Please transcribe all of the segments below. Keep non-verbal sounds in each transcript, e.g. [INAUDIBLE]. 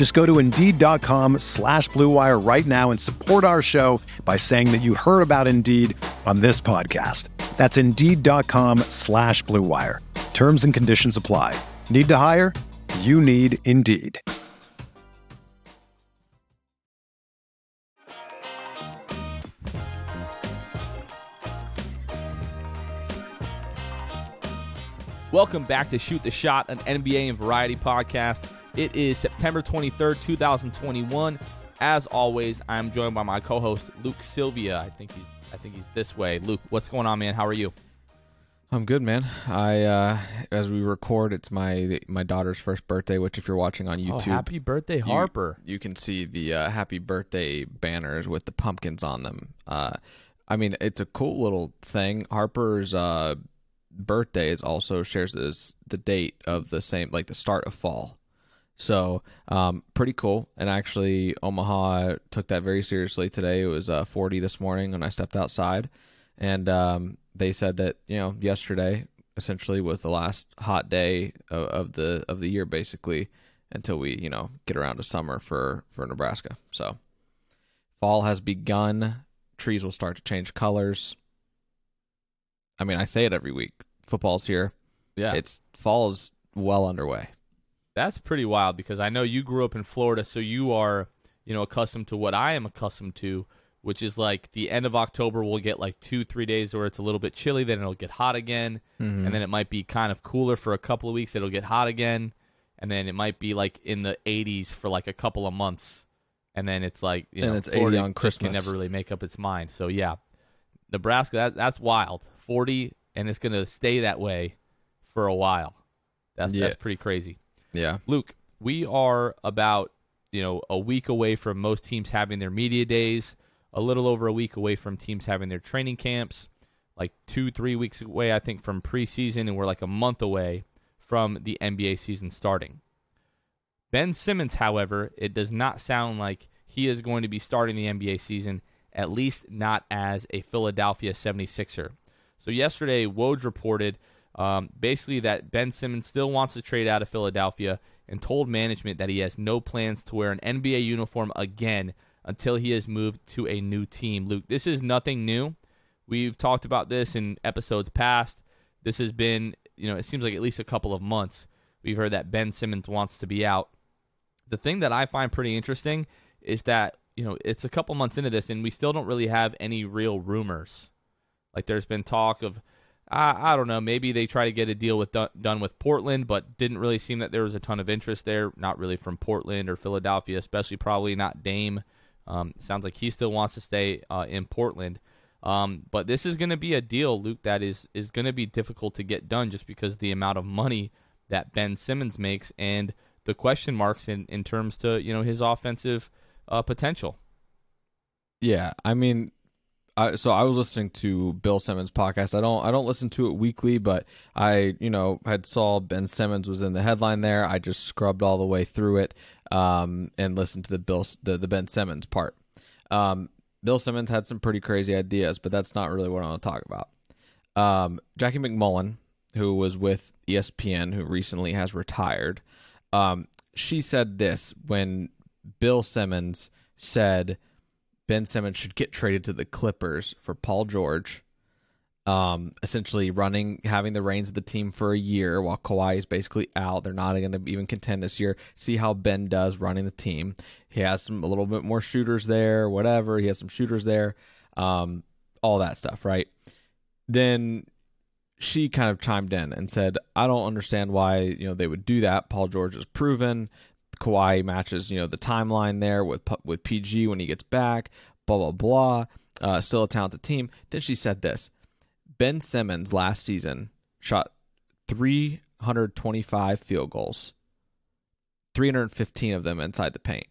Just go to Indeed.com slash BlueWire right now and support our show by saying that you heard about Indeed on this podcast. That's Indeed.com slash BlueWire. Terms and conditions apply. Need to hire? You need Indeed. Welcome back to Shoot the Shot, an NBA and variety podcast. It is September 23rd, 2021. As always, I'm joined by my co-host Luke Sylvia. I think he's I think he's this way. Luke, what's going on, man? How are you? I'm good, man. I uh as we record, it's my my daughter's first birthday. Which, if you're watching on YouTube, Oh, happy birthday, you- Harper. You, can see the uh, happy birthday banners with the pumpkins on them. Uh, I mean, it's a cool little thing. Harper's uh birthday is also shares this the date of the same like the start of fall. So, um, pretty cool. And actually, Omaha took that very seriously today. It was uh, 40 this morning when I stepped outside, and um, they said that you know yesterday essentially was the last hot day of, of the of the year, basically, until we you know get around to summer for for Nebraska. So, fall has begun. Trees will start to change colors. I mean, I say it every week. Football's here. Yeah, It's fall is well underway. That's pretty wild because I know you grew up in Florida, so you are you know accustomed to what I am accustomed to, which is like the end of October we'll get like two three days where it's a little bit chilly, then it'll get hot again, Mm-hmm. and then it might be kind of cooler for a couple of weeks. It'll get hot again, and then it might be like in the 80s for like a couple of months, and then it's like you And know it's 80 on Christmas. can never really make up its mind. So yeah, Nebraska that that's wild. 40 and it's gonna stay that way for a while. That's Yeah. that's pretty crazy. Yeah. Luke, we are about you know a week away from most teams having their media days, a little over a week away from teams having their training camps, like two three weeks away I think from preseason, and we're like a month away from the NBA season starting. Ben Simmons, however, it does not sound like he is going to be starting the NBA season, at least not as a Philadelphia 76er. So yesterday, Woj reported um, basically that Ben Simmons still wants to trade out of Philadelphia and told management that he has no plans to wear an NBA uniform again until he has moved to a new team. Luke, this is nothing new. We've talked about this in episodes past. This has been, you know, it seems like at least a couple of months. We've heard that Ben Simmons wants to be out. The thing that I find pretty interesting is that, you know, it's a couple months into this and we still don't really have any real rumors. Like there's been talk of, I, I don't know, maybe they try to get a deal with done, done with Portland, but didn't really seem that there was a ton of interest there. Not really from Portland or Philadelphia, especially probably not Dame. Um, sounds like he still wants to stay uh, in Portland. Um, but this is going to be a deal, Luke, that is is going to be difficult to get done just because the amount of money that Ben Simmons makes and the question marks in, in terms to you know his offensive uh, potential. Yeah, I mean, I, so I was listening to Bill Simmons podcast. I don't I don't listen to it weekly, but I you know had saw Ben Simmons was in the headline there. I just scrubbed all the way through it um, and listened to the Bill the, the Ben Simmons part. Um, Bill Simmons had some pretty crazy ideas, but that's not really what I want to talk about. Um, Jackie MacMullan, who was with ESPN, who recently has retired, um, she said this when Bill Simmons said Ben Simmons should get traded to the Clippers for Paul George, um, essentially running, having the reins of the team for a year while Kawhi is basically out. They're not going to even contend this year. See how Ben does running the team. He has some a little bit more shooters there, whatever. He has some shooters there, um, all that stuff, right? Then she kind of chimed in and said, "I don't understand why you know they would do that. Paul George is proven. Kawhi matches you know the timeline there with with PG when he gets back. Blah blah blah. Uh, still a talented team." Then she said this: Ben Simmons last season shot 325 field goals, 315 of them inside the paint.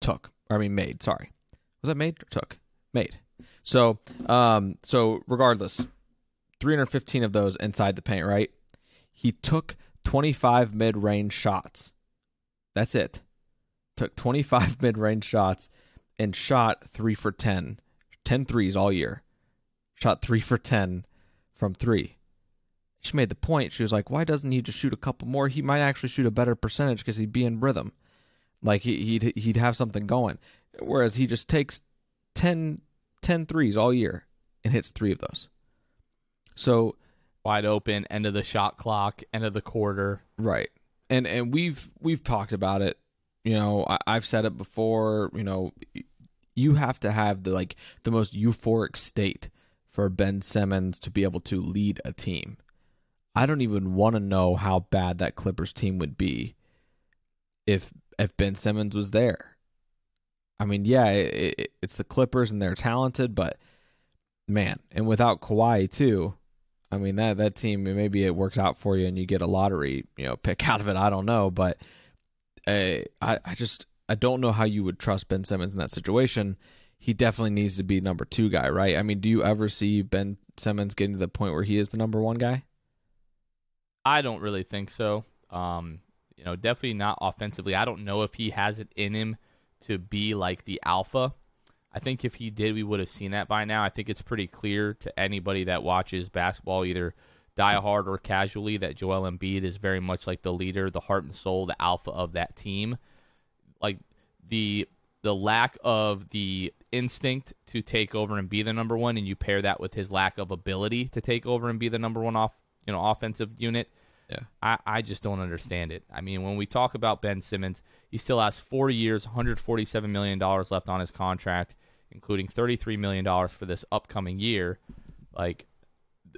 Took, I mean made. Sorry, was that made or took? Made. So, um, so regardless, 315 of those inside the paint, right? He took 25 mid-range shots. That's it. Took 25 [LAUGHS] mid-range shots and shot 3 for 10. 10 threes all year. Shot 3 for 10 from 3. She made the point. She was like, "Why doesn't he just shoot a couple more? He might actually shoot a better percentage because he'd be in rhythm. Like he, he'd he'd have something going. Whereas he just takes 10 10 threes all year and hits three of those. So wide open, end of the shot clock, end of the quarter. Right. And and we've we've talked about it. You know, I, I've said it before, you know, you have to have the like the most euphoric state for Ben Simmons to be able to lead a team. I don't even want to know how bad that Clippers team would be if if Ben Simmons was there. I mean, yeah, it, it, it's the Clippers and they're talented, but man, and without Kawhi too, I mean that that team maybe it works out for you and you get a lottery, you know, pick [LAUGHS] out of it. I don't know, but uh, I I just I don't know how you would trust Ben Simmons in that situation. He definitely needs to be number two guy, right? I mean, do you ever see Ben Simmons getting to the point where he is the number one guy? I don't really think so. Um, you know, definitely not offensively. I don't know if he has it in him to be like the alpha. I think if he did, we would have seen that by now. I think it's pretty clear to anybody that watches basketball, either die hard or casually, that Joel Embiid is very much like the leader, the heart and soul, the alpha of that team. Like the the lack of the instinct to take over and be the number one, and you pair that with his lack of ability to take over and be the number one off you know offensive unit yeah. I, I just don't understand it. I mean, when we talk about Ben Simmons, he still has four years, $147 million left on his contract, including $33 million for this upcoming year. Like,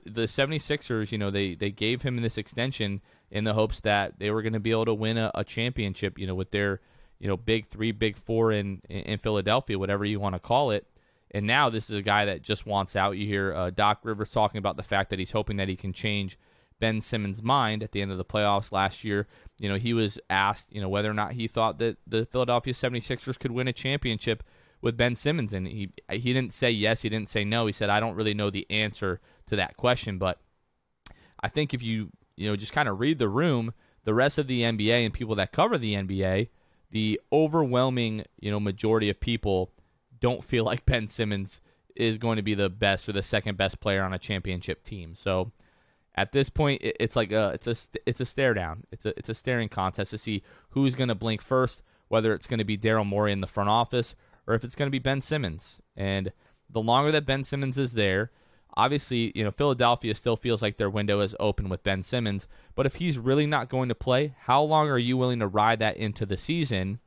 the 76ers, you know, they, they gave him this extension in the hopes that they were going to be able to win a, a, championship, you know, with their, you know, big three, big four in, in Philadelphia, whatever you want to call it. And now this is a guy that just wants out. You hear uh, Doc Rivers talking about the fact that he's hoping that he can change – Ben Simmons' mind at the end of the playoffs last year. You know, he was asked, you know, whether or not he thought that the Philadelphia 76ers could win a championship with Ben Simmons and he he didn't say yes, he didn't say no. He said I don't really know the answer to that question, but I think if you, you know, just kind of read the room, the rest of the NBA and people that cover the NBA, the overwhelming, you know, majority of people don't feel [LAUGHS] like Ben Simmons is going to be the best or the second best player on a championship team. So, at this point, it's like a it's a it's a stare down. It's a it's a staring contest to see who's going to blink first, whether it's going to be Daryl Morey in the front office or if it's going to be Ben Simmons. And the longer that Ben Simmons is there, obviously, you know, Philadelphia still feels like their window is open with Ben Simmons. But if he's really not going to play, how long are you willing to ride that into the season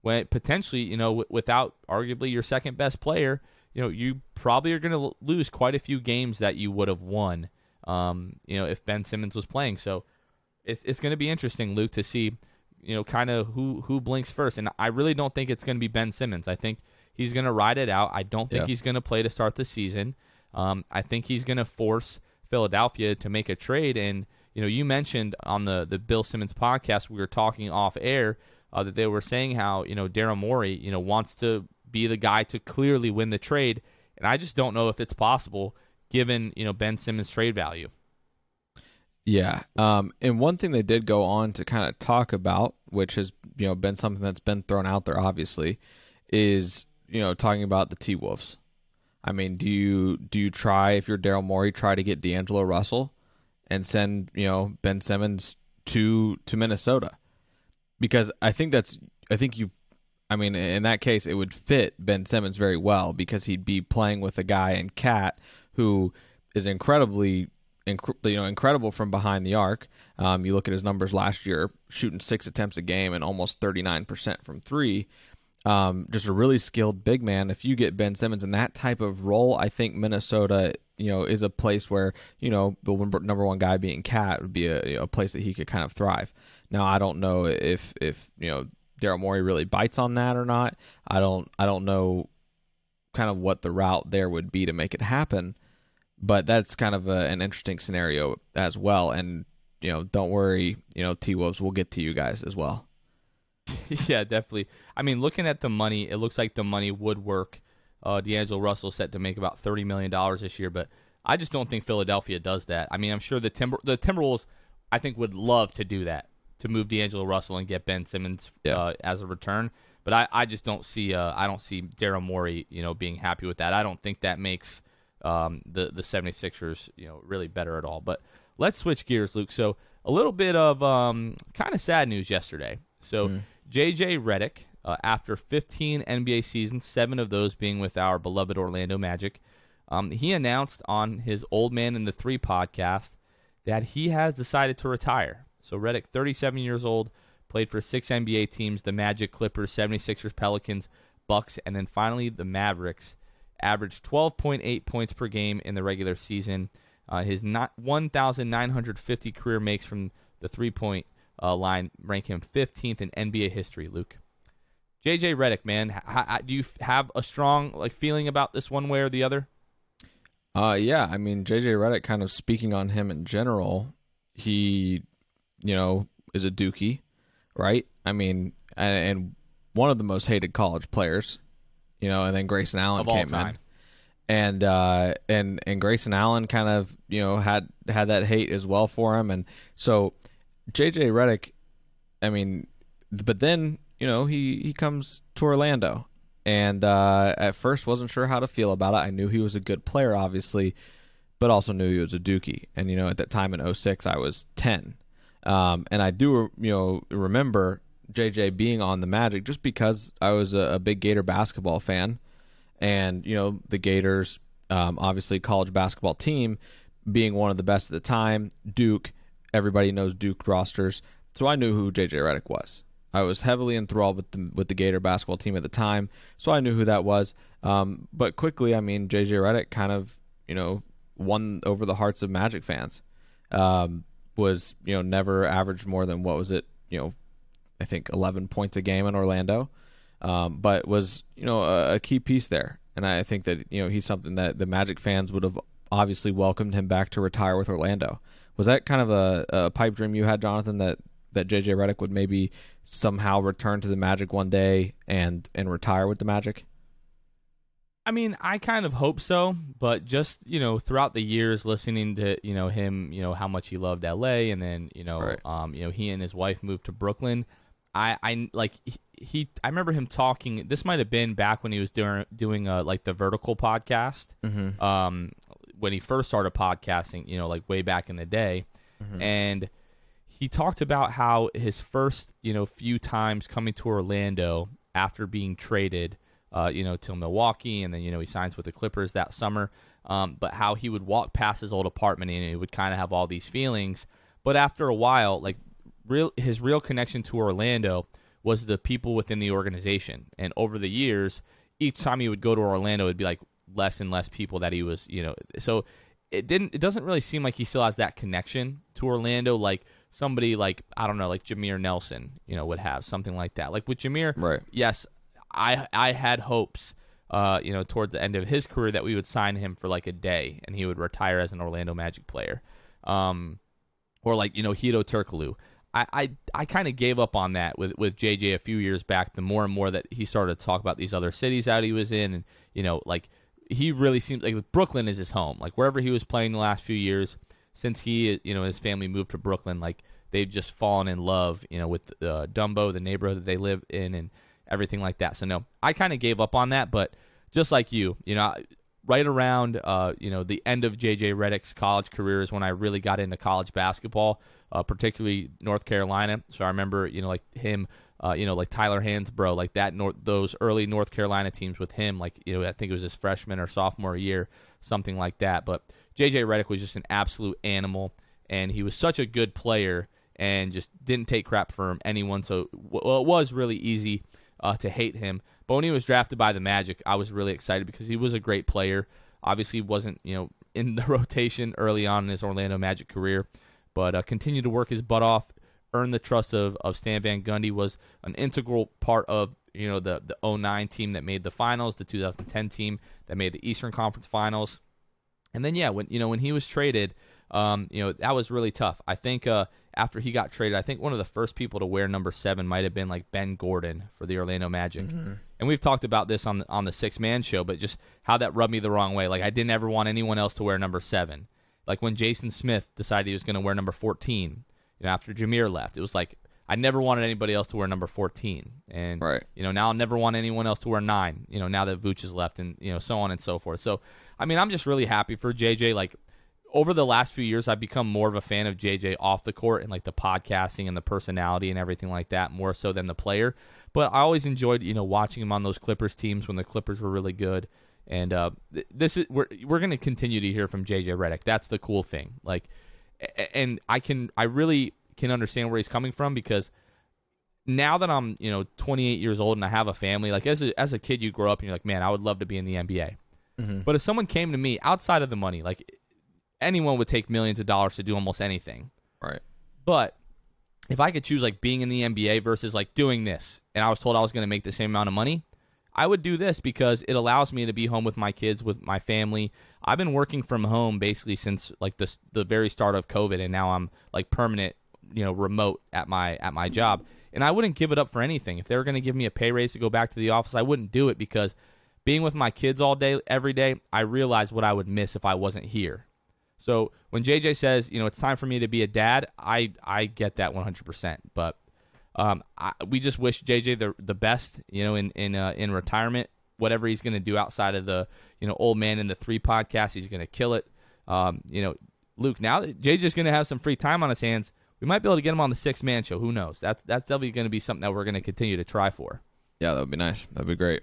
when potentially, you know, w- without arguably your second best player, you know, you probably are going to lose quite a few games that you would have won um, you know, if Ben Simmons was playing. So it's it's going to be interesting, Luke, to see, you know, kind of who who blinks first. And I really don't think it's going to be Ben Simmons. I think he's going to ride it out. I don't think yeah. he's going to play to start the season. Um, I think he's going to force Philadelphia to make a trade. And you know, you mentioned on the the Bill Simmons podcast we were talking off air uh, that they were saying how you know Daryl Morey you know wants to be the guy to clearly win the trade. And I just don't know if it's possible given you know Ben Simmons' trade value. Yeah, um, and one thing they did go on to kind of talk about, which has you know been something that's been thrown out there, obviously, is you know talking about the T Wolves. I mean, do you do you try if you're Daryl Morey, try to get D'Angelo Russell and send you know Ben Simmons to to Minnesota? Because I think that's I think you I mean, in that case, it would fit Ben Simmons very well because he'd be playing with a guy in KAT who is incredibly inc- you know incredible from behind the arc. Um, you look at his numbers last year, shooting six attempts a game and almost 39% from three. um, just a really skilled big man. If you get Ben Simmons in that type of role, I think Minnesota, you know, is a place where you know the number one guy being KAT would be a, a place that he could kind of thrive. Now, I don't know if if you know Daryl Morey really bites on that or not. I don't I don't know kind of what the route there would be to make it happen, but that's kind of a, an interesting scenario as well. And you know, don't worry, you know, T Wolves we'll get to you guys as well. [LAUGHS] yeah, definitely. I mean, looking at the money, it looks like the money would work. Uh, D'Angelo Russell set to make about thirty million dollars this year, but I just don't think Philadelphia does that. I mean, I'm sure the Timber the Timberwolves, I think, would love to do that to move D'Angelo Russell and get Ben Simmons yeah. uh, as a return. But I, I just don't see uh, I don't see Daryl Morey you know being happy with that. I don't think that makes um, the the 76ers you know really better at all. But let's switch gears, Luke. So a little bit of um, kind of sad news yesterday. So mm. JJ Redick, uh, after 15 NBA seasons, seven of those being with our beloved Orlando Magic, um, he announced on his Old Man in the Three podcast that he has decided to retire. So Redick, 37 years old, played for six NBA teams: the Magic, Clippers, 76ers, Pelicans, Bucks, and then finally the Mavericks. Averaged 12.8 points per game in the regular season. Uh, his 1,950 career makes from the three-point uh, line rank him 15th in NBA history. Luke, JJ Redick, man, do you have a strong like feeling about this one way or the other? Uh, yeah. I mean, JJ Redick, kind of speaking on him in general, he, you know, is a Dookie, right? I mean, and, and one of the most hated college players, you know, and then Grayson Allen came time. in and uh, and and Grayson Allen kind of you know had had that hate as well for him, and so JJ Redick, I mean, but then you know he he comes to Orlando, and uh, at first wasn't sure how to feel about it. I knew he was a good player, obviously, but also knew he was a Dookie. And you know, at that time in 06, I was 10, um, and I do you know remember JJ being on the Magic just because I was a, a big Gator basketball fan, and you know the Gators, um, obviously college basketball team, being one of the best at the time, Duke Everybody knows Duke rosters, so I knew who JJ Redick was. I was heavily enthralled with the with the Gator basketball team at the time, so I knew who that was. Um, but quickly, I mean, JJ Redick kind of you know won over the hearts of Magic fans. Um, was you know never averaged more than what was it you know I think 11 points a game in Orlando, um, but was you know a, a, key piece there. And I think that you know he's something that the Magic fans would have obviously welcomed him back to retire with Orlando. Was that kind of a, a pipe dream you had, Jonathan, that that JJ Redick would maybe somehow return to the Magic one day and and retire with the Magic? I mean, I kind of hope so, but just you know, throughout the years, listening to you know him, you know how much he loved L.A. and then you know, right. um, you know he and his wife moved to Brooklyn. I, I like he, he I remember him talking. This might have been back when he was doing doing uh, like the Vertical podcast. Mm-hmm. Um, when he first started podcasting, you know, like way back in the day. Mm-hmm. And he talked about how his first, you know, few times coming to Orlando after being traded, uh, you know, to Milwaukee, and then you know he signs with the Clippers that summer. Um, but how he would walk past his old apartment and he would kind of have all these feelings. But after a while, like real, his real connection to Orlando was the people within the organization. And over the years, each time he would go to Orlando, it'd be like, less and less people that he was, you know. So it didn't. It doesn't really seem like he still has that connection to Orlando, like somebody like I don't know, like Jameer Nelson, you know, would have something like that. Like with Jameer, right? Yes, I I had hopes. Uh, you know, towards the end of his career, that we would sign him for like a day, and he would retire as an Orlando Magic player, um, or like you know Hedo Turkoglu. I I, I kind of gave up on that with with JJ a few years back. The more and more that he started to talk about these other cities out he was in, and you know, like he really seems like Brooklyn is his home. Like wherever he was playing the last few years, since he you know his family moved to Brooklyn, like they've just fallen in love, you know, with uh, Dumbo, the neighborhood that they live in, and everything like that. So no, I kind of gave up on that, but just like you, you know, right around uh, you know the end of JJ Redick's college career is when I really got into college basketball, uh, particularly North Carolina. So I remember you know like him uh, you know, like Tyler Hansbrough, like that, North, those early North Carolina teams with him, like, you know, I think it was his freshman or sophomore year, something like that. But JJ Redick was just an absolute animal, and he was such a good player and just didn't take crap from anyone. So well, it was really easy uh, to hate him. He was drafted by the Magic, I was really excited because he was a great player. Obviously, wasn't you know [LAUGHS] in the rotation early on in his Orlando Magic career, but uh, continued to work his butt off, earned the trust of, of Stan Van Gundy, was an integral part of you know the the 09 team that made the finals, the 2010 team that made the Eastern Conference Finals, and then yeah, when you know when he was traded, um, you know that was really tough. I think uh, after he got traded, I think one of the first people to wear number seven might have been like Ben Gordon for the Orlando Magic. Mm-hmm. And we've talked about this on the, on the six man show, but just how that rubbed me the wrong way. Like I didn't ever want anyone else to wear number seven. Like when Jason Smith decided he was going to wear number fourteen, you know, after Jameer left, it was like I never wanted anybody else to wear number fourteen. And right. you know, now I'll never want anyone else to wear nine. You know, now that Vooch has left, and you know, so on and so forth. So I mean, I'm just really happy for JJ. Like over the last few years, I've become more of a fan of JJ off the court and like the podcasting and the personality and everything like that, more so than the player. But I always enjoyed, you know, watching him on those Clippers teams when the Clippers were really good. And uh, this is we're we're going to continue to hear from JJ Redick. That's the cool thing. Like, and I can I really can understand where he's coming from because now that I'm you know 28 years old and I have a family, like as a, as a kid you grow up and you're like, man, I would love to be in the NBA. Mm-hmm. But if someone came to me outside of the money, like anyone would take millions of dollars to do almost anything. Right. But if I could choose like being in the NBA versus like doing this, and I was told I was going to make the same amount of money, I would do this because it allows me to be home with my kids, with my family. I've been working from home basically since like the the very start of COVID, and now I'm like permanent, you know, remote at my at my job. And I wouldn't give it up for anything. If they were going to give me a pay raise to go back to the office, I wouldn't do it because being with my kids all day, every day, I realized what I would miss if I wasn't here. So when JJ says, you know, it's time for me to be a dad, I I get that 100%. But um, I, we just wish JJ the the best, you know, in in uh, in retirement. Whatever he's going to do outside of the you know old man in the three podcast, he's going to kill it. Um, you know, Luke. Now that JJ's going to have some free time on his hands, we might be able to get him on the six man show. Who knows? That's that's definitely going to be something that we're going to continue to try for. Yeah, that would be nice. That'd be great.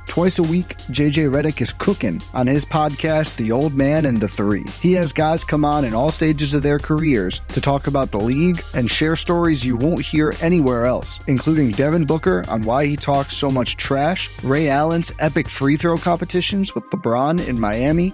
Twice a week, JJ Redick is cooking on his podcast, The Old Man and the Three. He has guys come on in all stages of their careers to talk about the league and share stories you won't hear anywhere else, including Devin Booker on why he talks so much trash, Ray Allen's epic free throw competitions with LeBron in Miami,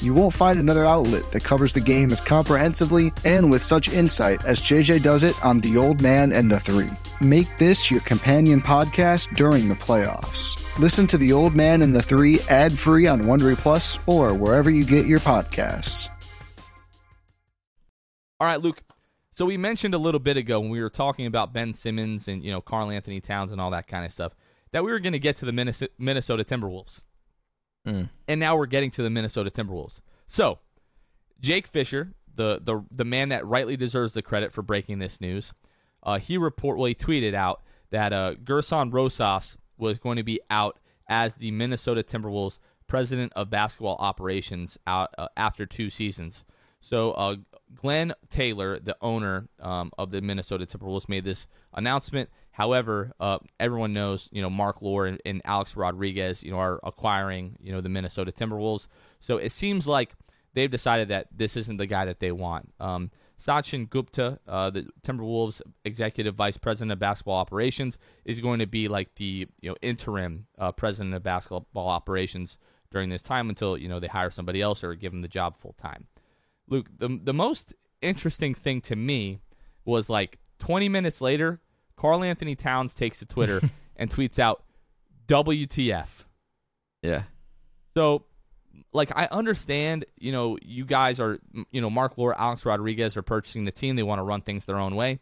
You won't find another outlet that covers the game as comprehensively and with such insight as JJ does it on The Old Man and the Three. Make this your companion podcast during the playoffs. Listen to The Old Man and the Three ad free on Wondery Plus or wherever you get your podcasts. All right, Luke. So we mentioned a little bit ago when we were talking about Ben Simmons and you know Karl Anthony Towns and all that kind of stuff that we were going to get to the Minnesota Timberwolves. Mm. And now we're getting to the Minnesota Timberwolves. So, Jake Fisher, the the the man that rightly deserves the credit for breaking this news, uh, he report well he tweeted out that uh, Gersson Rosas was going to be out as the Minnesota Timberwolves president of basketball operations out uh, after two seasons. So uh, Glenn Taylor, the owner um, of the Minnesota Timberwolves, made this announcement. However, uh, everyone knows, you know, Mark Lore and, and, Alex Rodriguez, you know, are acquiring, you know, the Minnesota Timberwolves. So it seems like they've decided that this isn't the guy that they want. Um, Sachin Gupta, uh, the Timberwolves executive vice president of basketball operations, is going to be like the you know interim uh, president of basketball operations during this time until you know they hire somebody else or give him the job full time. Luke, the the most interesting thing to me was like 20 minutes later, Karl-Anthony Towns takes to Twitter [LAUGHS] and tweets out WTF. Yeah. So like I understand, you know, you guys are, you know, Mark Lore, Alex Rodriguez are purchasing the team. They want to run things their own way.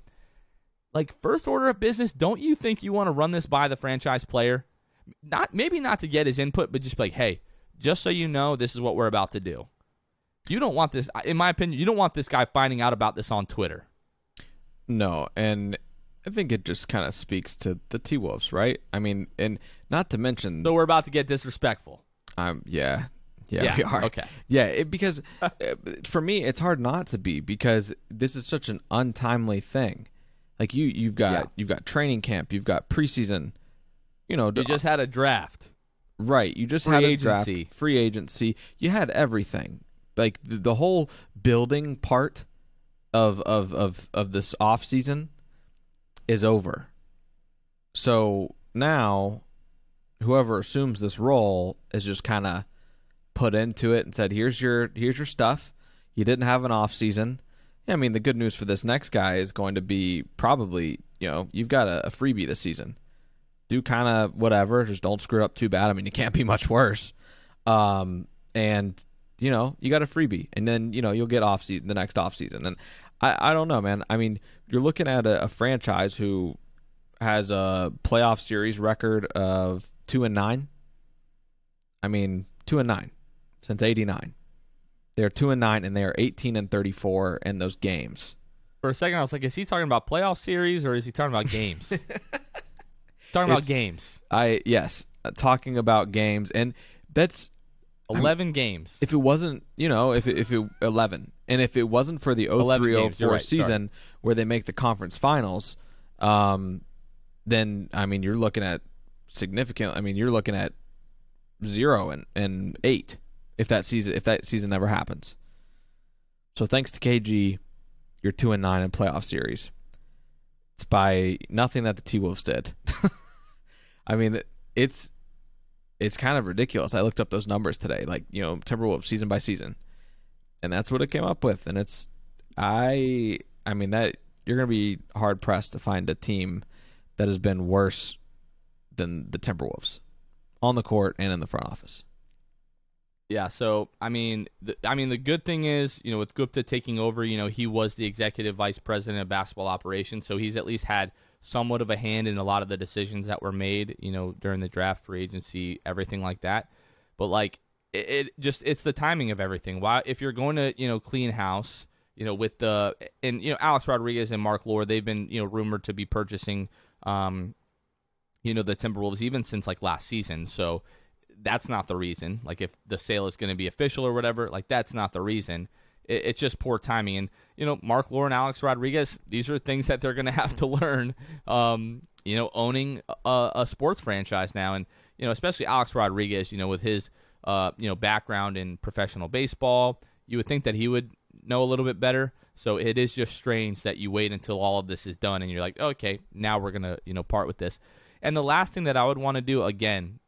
Like first order of business, don't you think you want to run this by the franchise player? Not maybe not to get his input, but just like, hey, just so you know, this is what we're about to do. You don't want this, in my opinion, you don't want this guy finding out about this on Twitter. No, and I think it just kind of speaks to the T Wolves, right? I mean, and not to mention. So we're about to get disrespectful. Um, yeah, yeah, yeah, we are. Okay. Yeah, it, because [LAUGHS] uh, for me, it's hard not to be because this is such an untimely thing. Like you, you've got yeah. you've got training camp, you've got preseason. You know, you just had a draft. Right. You just free had a agency. draft, free agency. You had everything. Like the, the whole building part of of of of this off season is over. So now, whoever assumes this role is just kind of put into it and said, "Here's your here's your stuff. You didn't have an off season." I mean, the good news for this next guy is going to be probably you know you've got a, a freebie this season. Do kind of whatever, just don't screw up too bad. I mean, you can't be much worse. Um, and you know you got a freebie, and then you know you'll get off season the next off season. And I I don't know, man. I mean, you're looking at a, a franchise who has a playoff series record of two and nine. I mean, two and nine since 89. They are 2 and 9 and they are 18 and 34 in those games. For a second I was like is he talking about playoff series or is he talking about games? [LAUGHS] talking about games. I yes, uh, talking about games and that's 11 games. If it wasn't, you know, if it, if it 11 and if it wasn't for the 0304 right, season sorry. where they make the conference finals, um then I mean you're looking at significant I mean you're looking at 0 and and 8 if that season if that season never happens. So thanks to KG, you're two and nine in playoff series. It's by nothing that the T Wolves did. [LAUGHS] I mean, it's it's kind of ridiculous. I looked up those numbers today, like you know Timberwolves season by season, and that's what it came up with. And it's I I mean that you're to be hard pressed to find a team that has been worse than the Timberwolves on the court and in the front office. Yeah, so I mean, the, I mean, the good thing is, you know, with Gupta taking over, you know, he was the executive vice president of basketball operations, so he's at least had somewhat of a hand in a lot of the decisions that were made, you know, during the draft, free agency, everything like that. But like, it, it just it's the timing of everything. Why, if you're going to, you know, clean house, you know, with the and you know Alex Rodriguez and Mark Lore, they've been you know rumored to be purchasing, um, you know, the Timberwolves even since like last season. So that's not the reason. Like if the sale is going to be official or whatever, like that's not the reason. It, it's just poor timing. And you know, Mark Lore, Alex Rodriguez, these are things that they're going to have to [LAUGHS] learn. Um, you know, owning a, a, sports franchise now, and you know, especially Alex Rodriguez, you know, with his uh, you know background in professional baseball, you would think that he would know a little bit better. So it is just strange that you wait until all of this is done and you're like, okay, now we're gonna you know part with this. And the last thing that I would want to do again,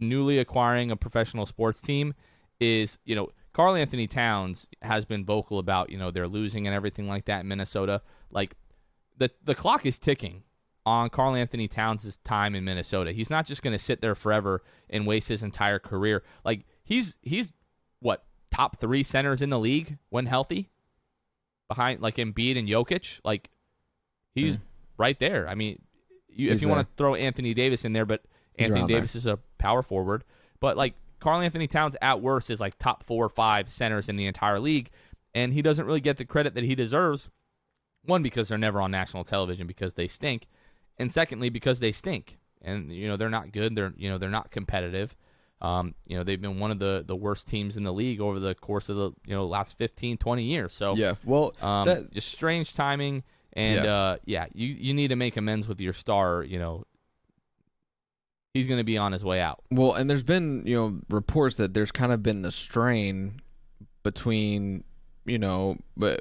newly acquiring a professional sports team is, you know, Karl-Anthony Towns has been vocal about, you know, they're losing and everything like that in Minnesota. Like the the clock is ticking on Karl-Anthony Towns' time in Minnesota. He's not just going to sit there forever and waste his entire career. Like he's he's what top three centers in the league when healthy, behind like Embiid and Jokic. Like he's mm. right there. I mean, you, if you want to throw Anthony Davis in there, but Anthony Davis there. is a power forward, but like Karl-Anthony Towns at worst is like top four or five centers in the entire league, and he doesn't really get the credit that he deserves. One because they're never on national television because they stink, and secondly because they stink, and you know they're not good. They're you know they're not competitive. Um, you know, they've been one of the, the worst teams in the league over the course of the you know last 15, 20 years. So yeah, well, um, that- just strange timing, and Yeah. uh, yeah, you you need to make amends with your star. You know, he's going to be on his way out. Well, and there's been, you know, reports that there's kind of been the strain between, you know,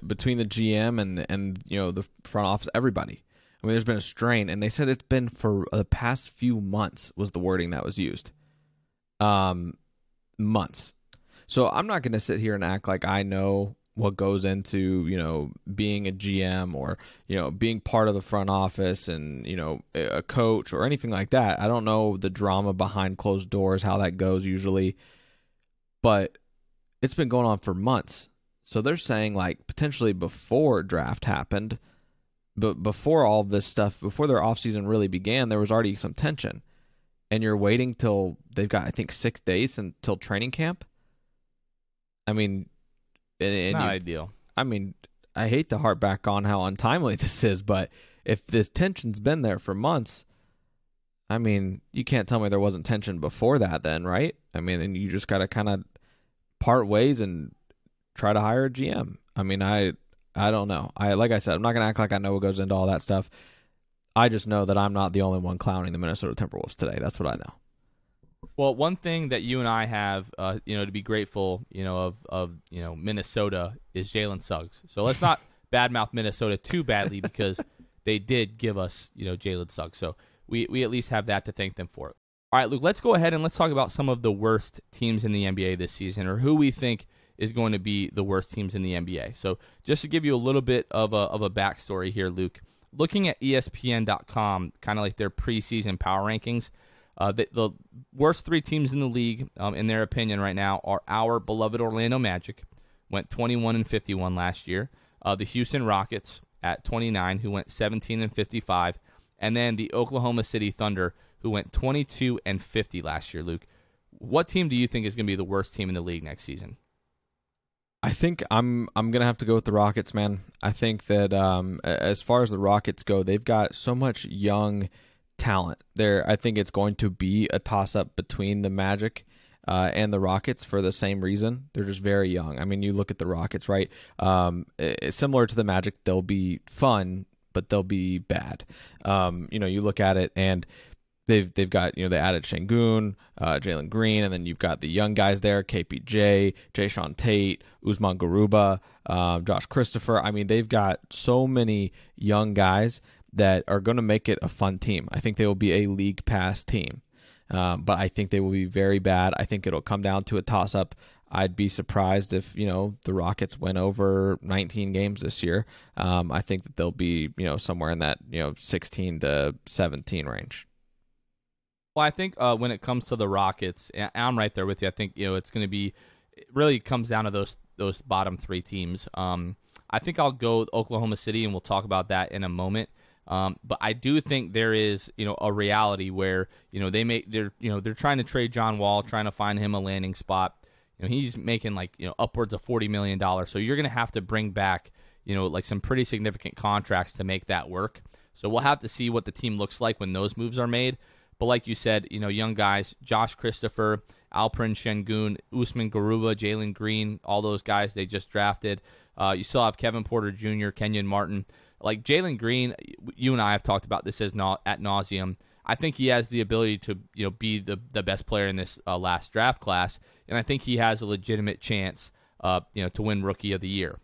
between the GM and and you know the front office, everybody. I mean, there's been a strain, and they said it's been for the past few months was the wording that was used. Um, months. So I'm not going to sit here and act like I know what goes into you know being a GM or you know being part of the front office and you know a coach or anything like that. I don't know the drama behind closed doors, how that goes usually, but it's been going on for months. So they're saying like potentially before draft happened, but before all this stuff, before their offseason really began, there was already some tension. And you're waiting till they've got I think six days until training camp. I mean, and, and Not ideal. I mean, I hate to harp back on how untimely [LAUGHS] this is, but if this tension's been there for months, I mean, you can't tell me there wasn't tension before that, then, right? I mean, and you just got to kind of part ways and try to hire a GM. I mean, I I don't know. I like I said, I'm not gonna act like I know what goes into all that stuff. I just know that I'm not the only one clowning the Minnesota Timberwolves today. That's what I know. Well, one thing that you and I have, uh, you know, to be grateful, you know, of of you know Minnesota is Jalen Suggs. So let's not [LAUGHS] badmouth Minnesota too badly because they did give us, you know, Jalen Suggs. So we we at least have that to thank them for. All right, Luke, let's go ahead and let's talk about some of the worst teams in the NBA this season, or who we think is going to be the worst teams in the NBA. So just to give you a little bit of a of a backstory here, Luke, looking at ESPN.com, kind of like their preseason power rankings. Uh, the, the worst three teams in the league, um, in their opinion, right now are our beloved Orlando Magic, went 21 and 51 last year. Uh, the Houston Rockets at 29, who went 17 and 55, and then the Oklahoma City Thunder, who went 22 and 50 last year. Luke, what team do you think is going to be the worst team in the league next season? I think I'm I'm gonna have to go with the Rockets, man. I think that um, as far as the Rockets go, they've got so much young talent. There, I think it's going to be a toss up between the Magic uh, and the Rockets for the same reason. They're just very young. I mean, you look at the Rockets, right? Um, i- similar to the Magic, they'll be fun, but they'll be bad. Um, you know, you look at it and they've they've got you know they added Shengun, uh, Jalen Green, and then you've got the young guys there, KPJ, Jae'Sean Tate, Usman Garuba, um, Josh Christopher. I mean, they've got so many young guys that are going to make it a fun team. I think they will be a league pass team, um, but I think they will be very bad. I think it'll come down to a toss up. I'd be surprised if you know the Rockets win over 19 games this year. Um, I think that they'll be you know somewhere in that you know 16 to 17 range. Well, I think uh, when it comes to the Rockets, I'm right there with you. I think you know it's going to be. It really comes down to those those bottom three teams. Um, I think I'll go Oklahoma City, and we'll talk about that in a moment. Um, but I do think there is you know a reality where you know they make they're you know they're trying to trade John Wall, trying to find him a landing spot. You know he's making like you know upwards of forty million dollars. So you're going to have to bring back you know like some pretty significant contracts to make that work. So we'll have to see what the team looks like when those moves are made. But like you said, you know, young guys, Josh Christopher, Alperen Shengun, Usman Garuba, Jalen Green, all those guys they just drafted. Uh, you still have Kevin Porter Jr., Kenyon Martin. Like Jalen Green, you and I have talked about this as not at nauseum. I think he has the ability to, you know, be the the best player in this uh, last draft class, and I think he has a legitimate chance, uh, you know, to win Rookie of the Year.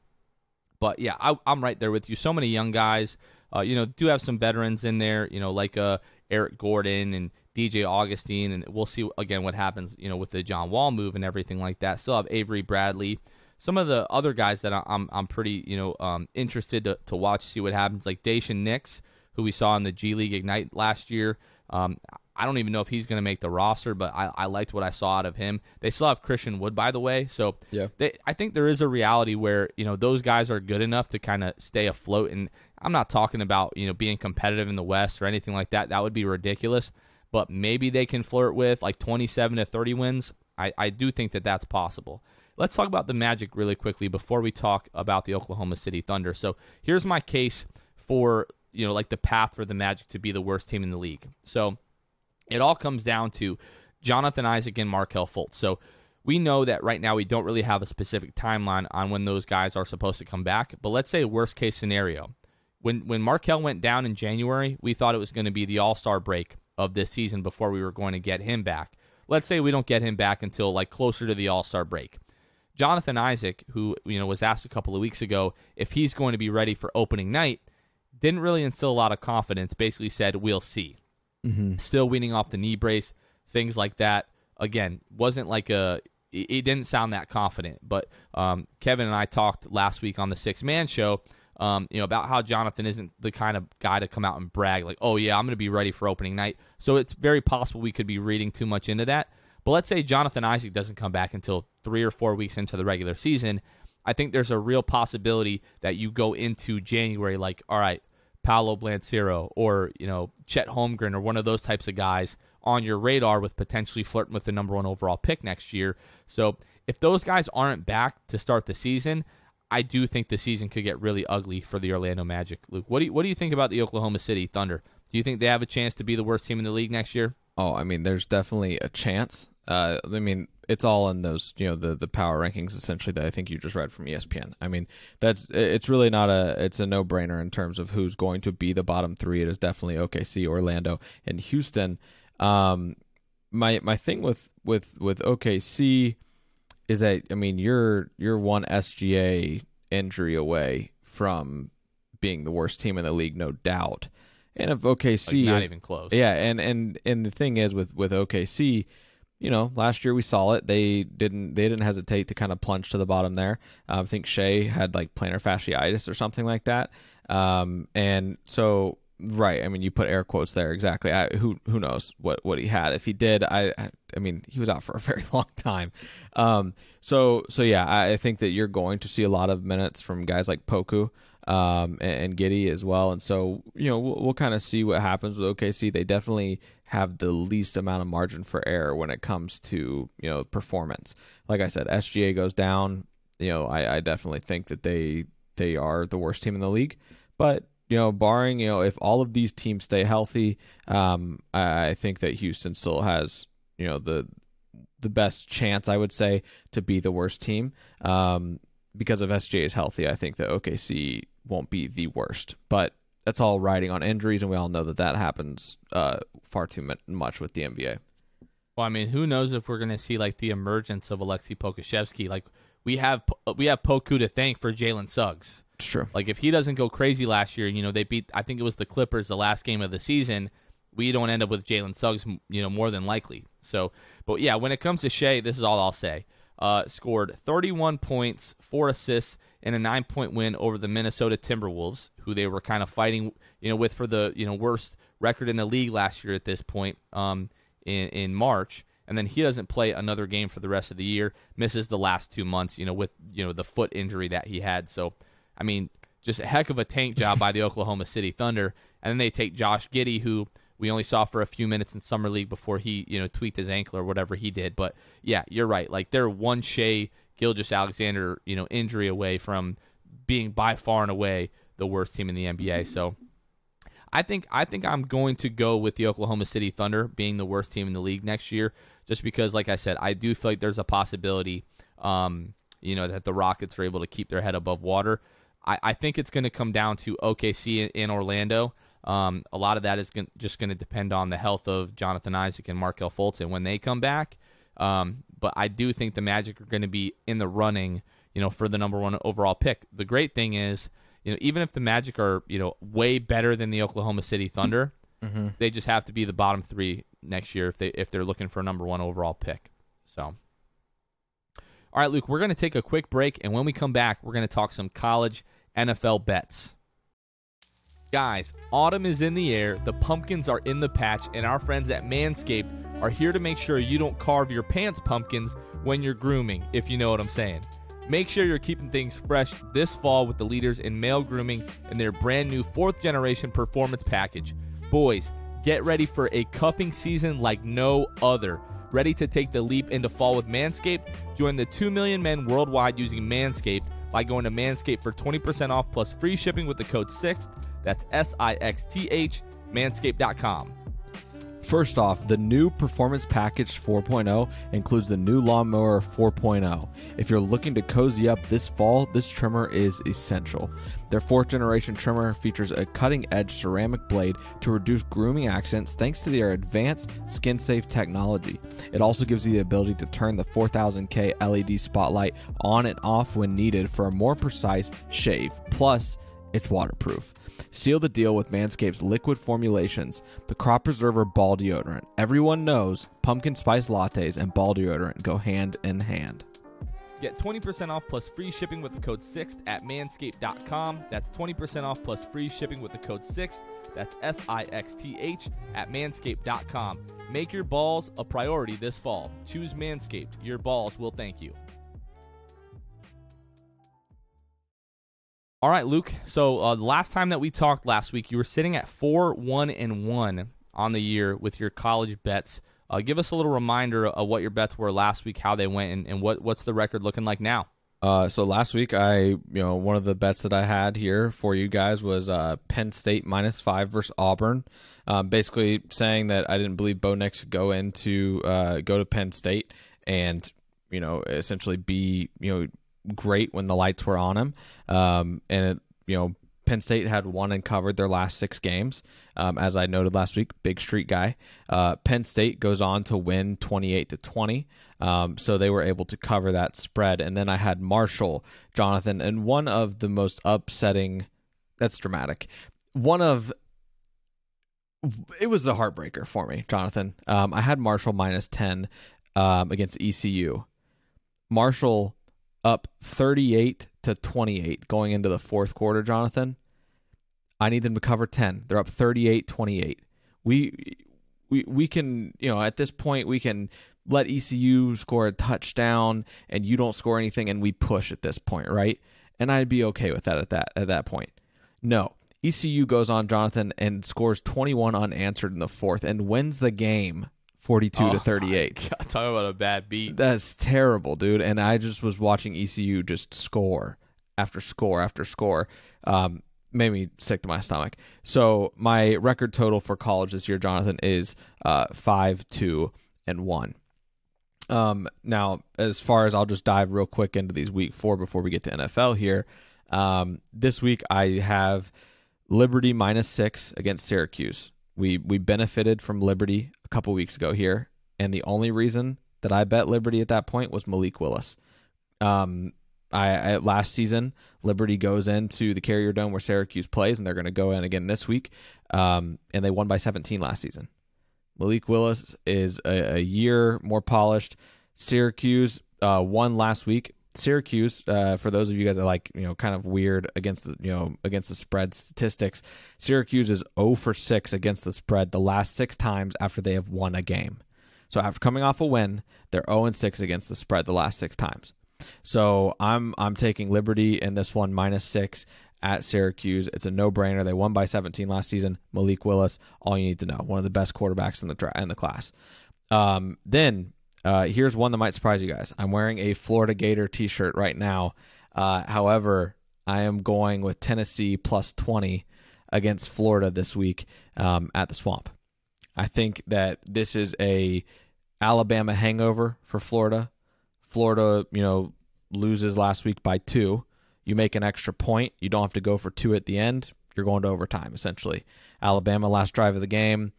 But yeah, I, I'm right there with you. So many young guys. Uh, you know, do have some veterans in there. You know, like uh, Eric Gordon and DJ Augustin, and we'll see again what happens. You know, with the John Wall move and everything like that. Still have Avery Bradley. Some of the other guys that I'm I'm pretty you know um, interested to, to watch see what happens. Like Daishen Nix, who we saw in the G League Ignite last year. Um, I don't even know if he's going to make the roster, but I, I liked what I saw out of him. They still have Christian Wood, by the way. So Yeah. they, I think there is a reality where you know those guys are good enough to kind of stay afloat. And I'm not talking about you know being competitive in the West or anything like that. That would be ridiculous. But maybe they can flirt with like 27 to 30 wins. I, I do think that that's possible. Let's talk about the Magic really quickly before we talk about the Oklahoma City Thunder. So here's my case for you know like the path for the Magic to be the worst team in the league. So it all comes down to Jonathan Isaac and Markelle Fultz. So we know that right now we don't really have a specific timeline on when those guys are supposed to come back. But let's say worst case scenario. When when Markelle went down in January, we thought it was going to be the All-Star break of this season before we were going to get him back. Let's say we don't get him back until like closer to the All-Star break. Jonathan Isaac, who you know was asked a couple of weeks ago if he's going to be ready for opening night, didn't really instill a lot of confidence. Basically said, "We'll see." Mm-hmm. Still weaning off the knee brace, things like that. Again, wasn't like a. It didn't sound that confident. But um, Kevin and I talked last week on the Sixth Man Show. Um, you know about how Jonathan isn't the kind of guy to come out and brag like, "Oh yeah, I'm going to be ready for opening night." So it's very possible we could be reading too much into that. But let's say Jonathan Isaac doesn't come back until three or four weeks into the regular season. I think there's a real possibility that you go into January like, all right, Paolo Banchero or you know Chet Holmgren or one of those types of guys on your radar with potentially flirting with the number one overall pick next year. So if those guys aren't back to start the season, I do think the season could get really ugly for the Orlando Magic. Luke, what do you, what do you think about the Oklahoma City Thunder? Do you think they have a chance to be the worst team in the league next year? Oh, I mean, there's definitely a chance. Uh, I mean, it's all in those, you know, the the power rankings essentially that I think you just read from ESPN. I mean, that's it's really not a it's a no brainer in terms of who's going to be the bottom three. It is definitely OKC, Orlando, and Houston. Um, my my thing with with with OKC is that I mean you're you're one SGA injury away from being the worst team in the league, no doubt. And if OKC like not is, even close, yeah, and and and the thing is with with OKC you know, last year we saw it. They didn't they didn't hesitate to kind of plunge to the bottom there. Um, I think Shai had like plantar fasciitis or something like that. Um, and so right, I mean, you put air quotes there exactly. I, who who knows what what he had? If he did, I I mean, he was out for a [LAUGHS] very long time. Um, so so yeah, I, I think that you're going to see a lot of minutes from guys like Poku um, and, and Giddey as well. And so, you know, we'll, we'll kind of see what happens with OKC. They definitely have the least amount of margin for error when it comes to, you know, performance. Like I said, SGA goes down. You know, I, I definitely think that they they are the worst team in the league. But you know, barring you know, if all of these teams stay healthy, um, I, I think that Houston still has you know the the best chance I would say to be the worst team. Um, because of SGA is healthy, I think that OKC won't be the worst. But that's all riding on injuries, and we all know that that happens uh, far too much with the NBA. Well, I mean, who knows if we're going to see like the emergence of Aleksej Pokusevski? Like we have we have Poku to thank for Jalen Suggs. It's true. Like if he doesn't go crazy last year, you know they beat. I think it was the Clippers the last game of the season. We don't end up with Jalen Suggs, you know, more than likely. So, but yeah, when it comes to Shai, this is all I'll say. Uh, scored 31 points, four assists, in a nine point win over the Minnesota Timberwolves, who they were kind of fighting, you know, with for the you know worst record in the league last year at this point um, in in March. And then he doesn't play another game for the rest of the year. Misses the last two months, you know, with you know the foot injury that he had. So, I mean, just a heck of a tank job by the [LAUGHS] Oklahoma City Thunder. And then they take Josh Giddey, who we only saw for a few minutes in summer league before he, you know, tweaked his ankle or whatever he did. But yeah, you're right. Like they're one Shai Gilgeous-Alexander, you know, injury away from being by far and away the worst team in the NBA. So I think I think I'm going to go with the Oklahoma City Thunder being the worst team in the league next year, just because, like I said, I do feel like there's a possibility, um, you know, that the Rockets are able to keep their head above water. I, I think it's going to come down to OKC in, Orlando. Um, a lot of that is just going to depend on the health of Jonathan Isaac and Markelle Fultz, and when they come back. Um, but I do think the Magic are going to be in the running, you know, for the number one overall pick. The great thing is, you know, even if the Magic are, you know, way better than the Oklahoma City Thunder, mm-hmm. they just have to be the bottom three next year if they if they're looking for a number one overall pick. So. All right, Luke, we're going to take a quick break, and when we come back, we're going to talk some college NFL bets. Guys, autumn is in the air, the pumpkins are in the patch, and our friends at Manscaped are here to make sure you don't carve your pants pumpkins when you're grooming, if you know what I'm saying. Make sure you're keeping things fresh this fall with the leaders in male grooming and their brand new fourth generation performance package. Boys, get ready for a cuffing season like no other. Ready to take the leap into fall with Manscaped? Join the 2 million men worldwide using Manscaped by going to Manscaped for 20% off plus free shipping with the code 6th. That's S I X T H, manscaped.com. First off, the new Performance Package 4.0 includes the new Lawnmower 4.0. If you're looking to cozy up this fall, this trimmer is essential. Their fourth generation trimmer features a cutting edge ceramic blade to reduce grooming accidents thanks to their advanced skin safe technology. It also gives you the ability to turn the 4000K LED spotlight on and off when needed for a more precise shave. Plus, it's waterproof. Seal the deal with Manscaped's liquid formulations, the Crop Preserver Ball Deodorant. Everyone knows pumpkin spice lattes and ball deodorant go hand in hand. Get 20% off plus free shipping with the code 6th at manscaped.com. That's 20% off plus free shipping with the code 6th. That's S I X T H at manscaped.com. Make your balls a priority this fall. Choose Manscaped. Your balls will thank you. All right, Luke. So uh, the last time that we talked last week, you were sitting at four, one, and one on the year with your college bets. Uh, give us a little reminder of what your bets were last week, how they went, and, and what what's the record looking like now. Uh, so last week, I you know one of the bets that I had here for you guys was uh, Penn State minus five versus Auburn. Um, basically saying that I didn't believe Bo Nix go into uh, go to Penn State and you know essentially be you know great when the lights were on him. Um, and it, you know, Penn State had won and covered their last six games. Um, as I noted last week, big street guy. Uh, Penn State goes on to win 28 to 20. Um, so they were able to cover that spread. And then I had Marshall, Jonathan, and one of the most upsetting, that's dramatic. One of, it was a heartbreaker for me, Jonathan. Um, I had Marshall minus 10 um, against ECU. Marshall up 38 to 28 going into the fourth quarter, Jonathan. I need them to cover 10. They're up 38 28. We we we can, you know, at this point we can let ECU score a touchdown and you don't score anything and we push at this point, right? And I'd be okay with that at that at that point. No. ECU goes on Jonathan and scores 21 unanswered in the fourth and wins the game 42 oh, to 38. [LAUGHS] God, talk about a bad beat. That's terrible, dude. And I just was watching ECU just score after score after score. Um, made me sick to my stomach. So my record total for college this year, Jonathan, is uh, five, two, and one. Um, now, as far as I'll just dive real quick into these week four before we get to NFL here. Um, this week I have Liberty minus six against Syracuse. We we benefited from Liberty a couple weeks ago here, and the only reason that I bet Liberty at that point was Malik Willis. Um, I, I, last season Liberty goes into the Carrier Dome where Syracuse plays, and they're going to go in again this week. Um, and they won by 17 last season. Malik Willis is a, a year more polished. Syracuse uh, won last week Syracuse, uh, for those of you guys that like, you know, kind of weird against the, you know, against the spread statistics, Syracuse is 0 for 6 against the spread the last six times after they have won a game. So after coming off a win, they're 0 and 6 against the spread the last six times. So I'm I'm taking Liberty in this one minus six at Syracuse. It's a no-brainer. They won by 17 last season. Malik Willis, all you need to know, one of the best quarterbacks in the in the class. Um, then uh, here's one that might surprise you guys. I'm wearing a Florida Gator T-shirt right now. Uh, however, I am going with Tennessee plus 20 against Florida this week um, at the Swamp. I think that this is a Alabama hangover for Florida. Florida, you know, loses last week by two. You make an extra point. You don't have to go for two at the end. You're going to overtime, essentially. Alabama, last drive of the game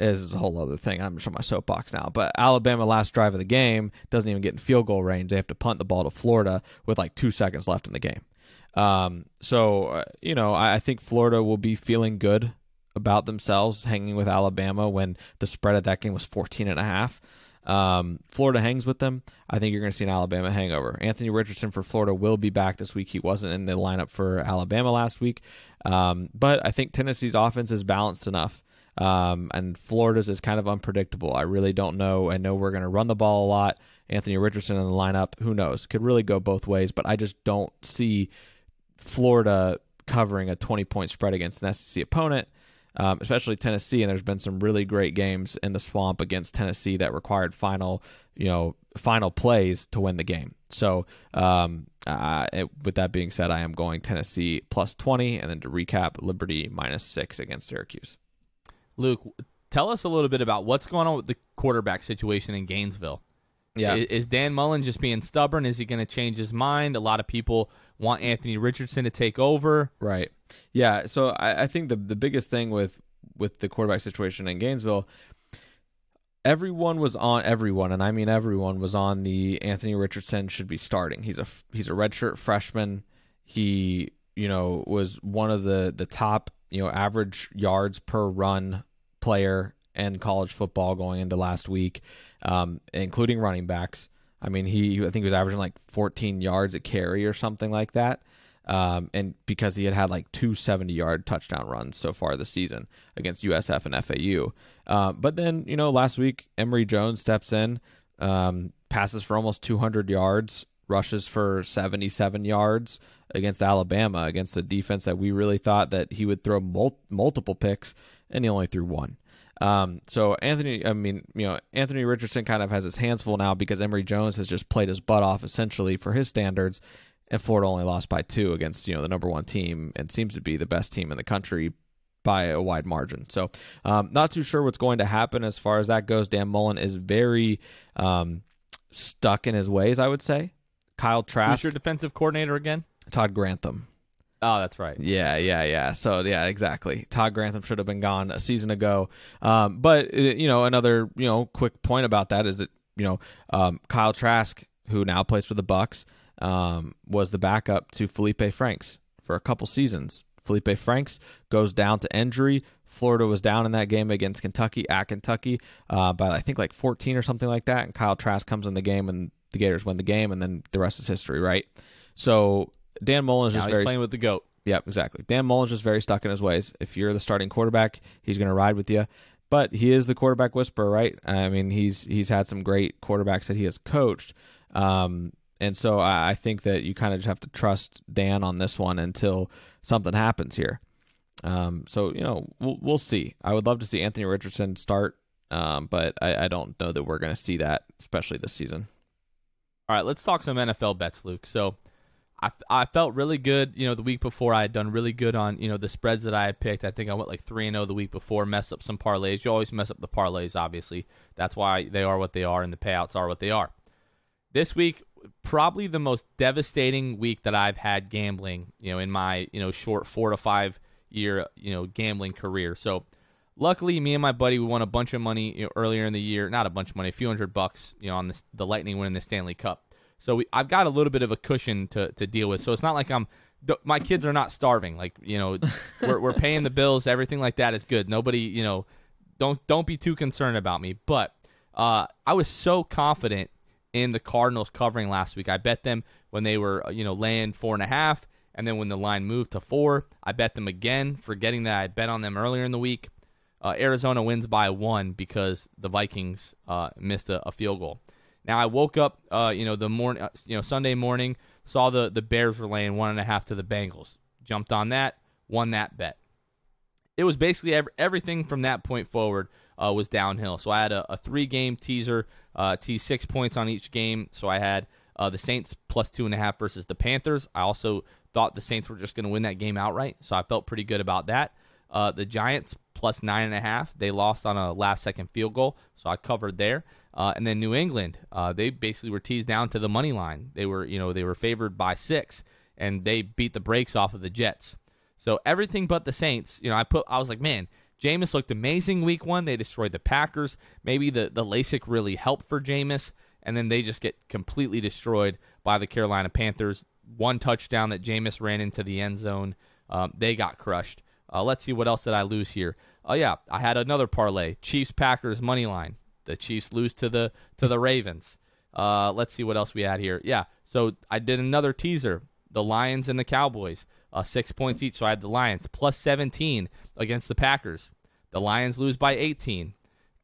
is a whole other thing. I'm just on my soapbox now. But Alabama last drive of the game doesn't even get in field goal range. They have to punt the ball to Florida with like two seconds left in the game. Um, so uh, you know, I, I, think Florida will be feeling good about themselves hanging with Alabama when the spread at that game was 14 and a half. Um, Florida hangs with them. I think you're going to see an Alabama hangover. Anthony Richardson for Florida will be back this week. He wasn't in the lineup for Alabama last week, um, but I think Tennessee's offense is balanced enough um, and Florida's is kind of unpredictable. I really don't know. I know we're going to run the ball a lot. Anthony Richardson in the lineup, who knows? Could really go both ways, but I just don't see Florida covering a 20 point spread against an SEC opponent, um, especially Tennessee. And there's been some really great games in the swamp against Tennessee that required final, you know, final plays to win the game. So, um, uh, it, with that being said, I am going Tennessee plus 20, and then to recap, Liberty minus six against Syracuse. Luke, tell us a little bit about what's going on with the quarterback situation in Gainesville. Yeah. I- Is Dan Mullen just being stubborn? Is he going to change his mind? A lot of people want Anthony Richardson to take over. Right. Yeah. So I, I think the the biggest thing with with the quarterback situation in Gainesville, everyone was on everyone, and I mean everyone was on the Anthony Richardson should be starting. He's a he's a redshirt freshman. He you know was one of the the top you know average yards per run player in college football going into last week, um, including running backs. I mean, he I think he was averaging like 14 yards a carry or something like that. Um, and because he had had like two 70 yard touchdown runs so far this season against USF and FAU. Um, but then, you know, last week, Emory Jones steps in, um, passes for almost 200 yards, rushes for 77 yards against Alabama, against a defense that we really thought that he would throw mul- multiple picks, and he only threw one. Um, so Anthony, I mean, you know, Anthony Richardson kind of has his hands full now because Emory Jones has just played his butt off essentially for his standards, and Florida only lost by two against you know the number one team and seems to be the best team in the country by a wide margin. So, um, not too sure what's going to happen as far as that goes. Dan Mullen is very um, stuck in his ways, I would say. Kyle Trask. Who's your defensive coordinator again? Todd Grantham. Oh, that's right. Yeah, yeah, yeah. So yeah, exactly. Todd Grantham should have been gone a season ago. Um, but uh, you know, another you know quick point about that is that you know um, Kyle Trask, who now plays for the Bucks, um, was the backup to Felipe Franks for a couple seasons. Felipe Franks goes down to injury. Florida was down in that game against Kentucky at Kentucky uh, by I think like 14 or something like that. And Kyle Trask comes in the game and the Gators win the game, and then the rest is history, right? So Dan Mullen is Now just very playing with the goat. Yep, exactly. Dan Mullen's just very stuck in his ways. If you're the starting quarterback, he's going to ride with you. But he is the quarterback whisperer, right? I mean, he's he's had some great quarterbacks that he has coached, um, and so I, I think that you kind of just have to trust Dan on this one until something happens here. Um, so you know, we'll we'll see. I would love to see Anthony Richardson start, um, but I, I don't know that we're going to see that, especially this season. All right, let's talk some NFL bets, Luke. So, I, I felt really good. You know, the week before I had done really good on you know the spreads that I had picked. I think I went like three and zero the week before. Mess up some parlays. You always mess up the parlays. Obviously, that's why they are what they are, and the payouts are what they are. This week, probably the most devastating week that I've had gambling. You know, in my you know short four to five year you know gambling career. So. Luckily, me and my buddy we won a bunch of money you know, earlier in the year. Not a bunch of money, a few hundred bucks. You know, on the, the Lightning winning the Stanley Cup. So we, I've got a little bit of a cushion to, to deal with. So it's not like I'm my kids are not starving. Like you know, [LAUGHS] we're we're paying the bills. Everything like that is good. Nobody you know, don't don't be too concerned about me. But uh, I was so confident in the Cardinals covering last week. I bet them when they were uh, you know laying four and a half, and then when the line moved to four, I bet them again, forgetting that I bet on them earlier in the week. Uh, Arizona wins by one because the Vikings uh, missed a, a field goal. Now I woke up, uh, you know, the morning, uh, you know, Sunday morning, saw the the Bears were laying one and a half to the Bengals. Jumped on that, won that bet. It was basically every, everything from that point forward uh, was downhill. So I had a, a three game teaser, uh, tease six points on each game. So I had the Saints plus two and a half versus the Panthers. I also thought the Saints were just going to win that game outright, so I felt pretty good about that. Uh, the Giants plus nine and a half. They lost on a last second field goal, so I covered there. Uh, and then New England, uh, they basically were teased down to the money line. They were, you know, they were favored by six, and they beat the brakes off of the Jets. So everything but the Saints, you know, I put, I was like, man, Jameis looked amazing week one. They destroyed the Packers. Maybe the the LASIK really helped for Jameis, and then they just get completely destroyed by the Carolina Panthers. One touchdown that Jameis ran into the end zone. Um, they got crushed. Uh, let's see what else did I lose here. Oh yeah, I had another parlay: Chiefs Packers money line. The Chiefs lose to the to the Ravens. Uh, let's see what else we had here. Yeah, so I did another teaser: the Lions and the Cowboys, uh, six points each. So I had the Lions plus 17 against the Packers. The Lions lose by 18.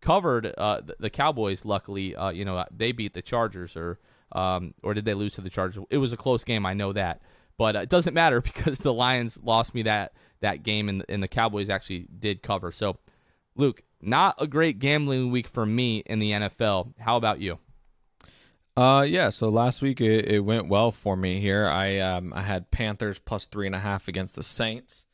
Covered uh, the, the Cowboys. Luckily, uh, you know they beat the Chargers, or um, or did they lose to the Chargers? It was a close game. I know that, but it doesn't matter [LAUGHS] because the Lions lost me that that game, and, and the Cowboys actually did cover. So, Luke, not a great gambling week for me in the NFL. How about you? Uh, yeah. So last week it, it went well for me here. I um I had Panthers plus three and a half against the Saints,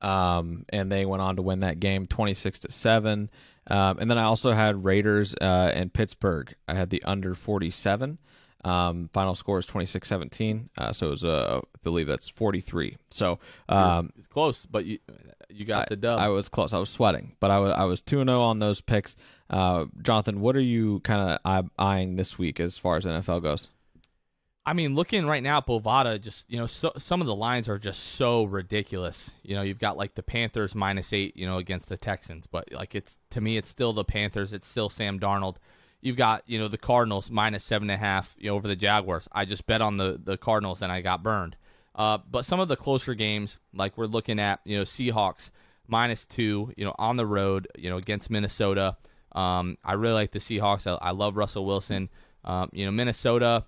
um, and they went on to win that game twenty six to seven. Um, and then I also had Raiders uh, and Pittsburgh. I had the under 47. Um, final score is 26 17. Uh, so it was, uh, I believe that's 43. So um, It's close, but you you got I, the dub. I was close. I was sweating, but I was I was two and zero on those picks. Uh, Jonathan, what are you kind of eyeing this week as far as NFL goes? I mean, looking right now, at Bovada just you know so, some of the lines are just so ridiculous. You know, you've got like the Panthers minus eight, you know, against the Texans, but like it's to me, it's still the Panthers. It's still Sam Darnold. You've got you know the Cardinals minus seven and a half you know, over the Jaguars. I just bet on the the Cardinals and I got burned. Uh, but some of the closer games, like we're looking at, you know, Seahawks minus two, you know, on the road, you know, against Minnesota. Um, I really like the Seahawks. I, I love Russell Wilson. Um, you know, Minnesota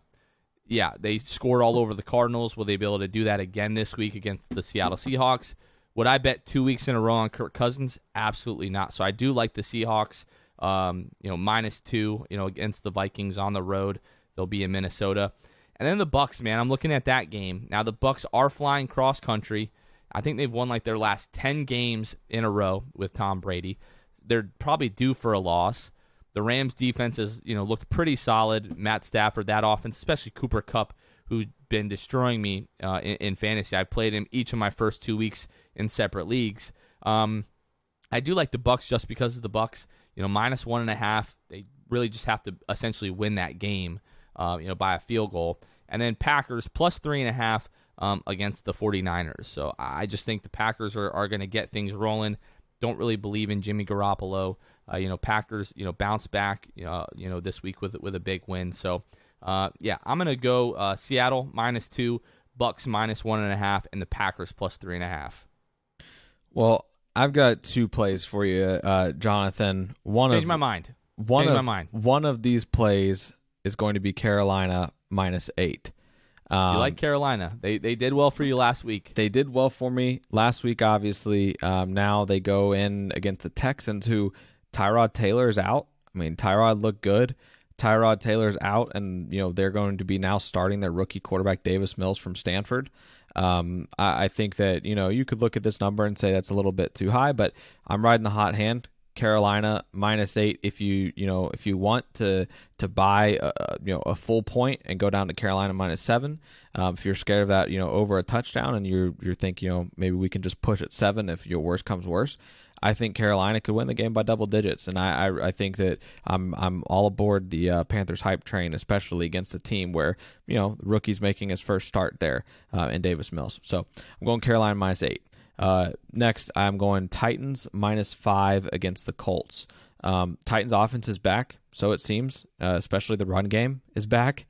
yeah, they scored all over the Cardinals. Will they be able to do that again this week against the Seattle Seahawks? Would I bet two weeks in a row on Kirk Cousins? Absolutely not. So I do like the Seahawks. Um, you know, minus two. You know, against the Vikings on the road. They'll be in Minnesota, and then the Bucks. Man, I'm looking at that game now. The Bucks are flying cross country. I think they've won like their last ten games in a row with Tom Brady. They're probably due for a loss. The Rams defense has, you know, looked pretty solid. Matt Stafford, that offense, especially Cooper Kupp, who's been destroying me uh, in, in, fantasy. I played him each of my first two weeks in separate leagues. Um, I do like the Bucks just because of the Bucks. You know, minus one and a half. They really just have to essentially win that game. Uh, you know, by a field goal. And then Packers plus three and a half um, against the 49ers. So I just think the Packers are, are going to get things rolling. Don't really believe in Jimmy Garoppolo. Uh, you know, Packers, you know, bounce back, uh, you know, this week with with a big win. So, uh, yeah, I'm gonna go uh, Seattle minus two, Bucks minus one and a half, and the Packers plus three and a half. Well, I've got two plays for you, uh, Jonathan. One Change of my mind. One Change of my mind. one of these plays is going to be Carolina minus eight. Um, you like Carolina? They they did well for you last week. They did well for me last week. Obviously, um, now they go in against the Texans, who Tyrod Taylor's out. I mean, Tyrod looked good. Tyrod Taylor's out, and you know they're going to be now starting their rookie quarterback Davis Mills from Stanford. Um, I, I, think that you know you could look at this number and say that's a little bit too high, but I'm riding the hot hand. Carolina minus eight. If you you know if you want to to buy a, you know a full point and go down to Carolina minus seven. Um, if you're scared of that, you know over a touchdown, and you're you're thinking you know maybe we can just push at seven if your worst comes worse. I think Carolina could win the game by double digits, and I I, I think that I'm I'm all aboard the uh, Panthers hype train, especially against a team where you know rookie's making his first start there uh, in Davis Mills. So I'm going Carolina minus eight. Uh, next, I'm going Titans minus five against the Colts. Um, Titans offense is back, so it seems, uh, especially the run game is back.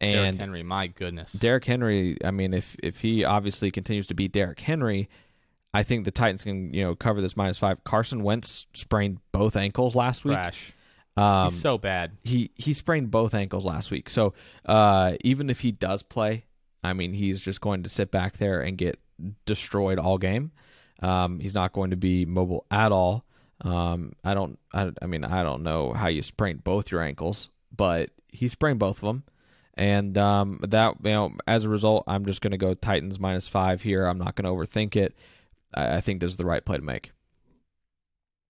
And Derrick Henry, my goodness. Derrick Henry, I mean, if if he obviously continues to beat Derrick Henry, I think the Titans can you know cover this minus five. Carson Wentz sprained both ankles last week. Crash. Um, He's so bad. He he sprained both ankles last week. So uh, even if he does play, I mean, he's just going to sit back there and get destroyed all game. Um, he's not going to be mobile at all. Um, I don't. I, I mean, I don't know how you sprained both your ankles, but he sprained both of them. And um, that you know, as a result, I'm just going to go Titans minus five here. I'm not going to overthink it. I, I think this is the right play to make.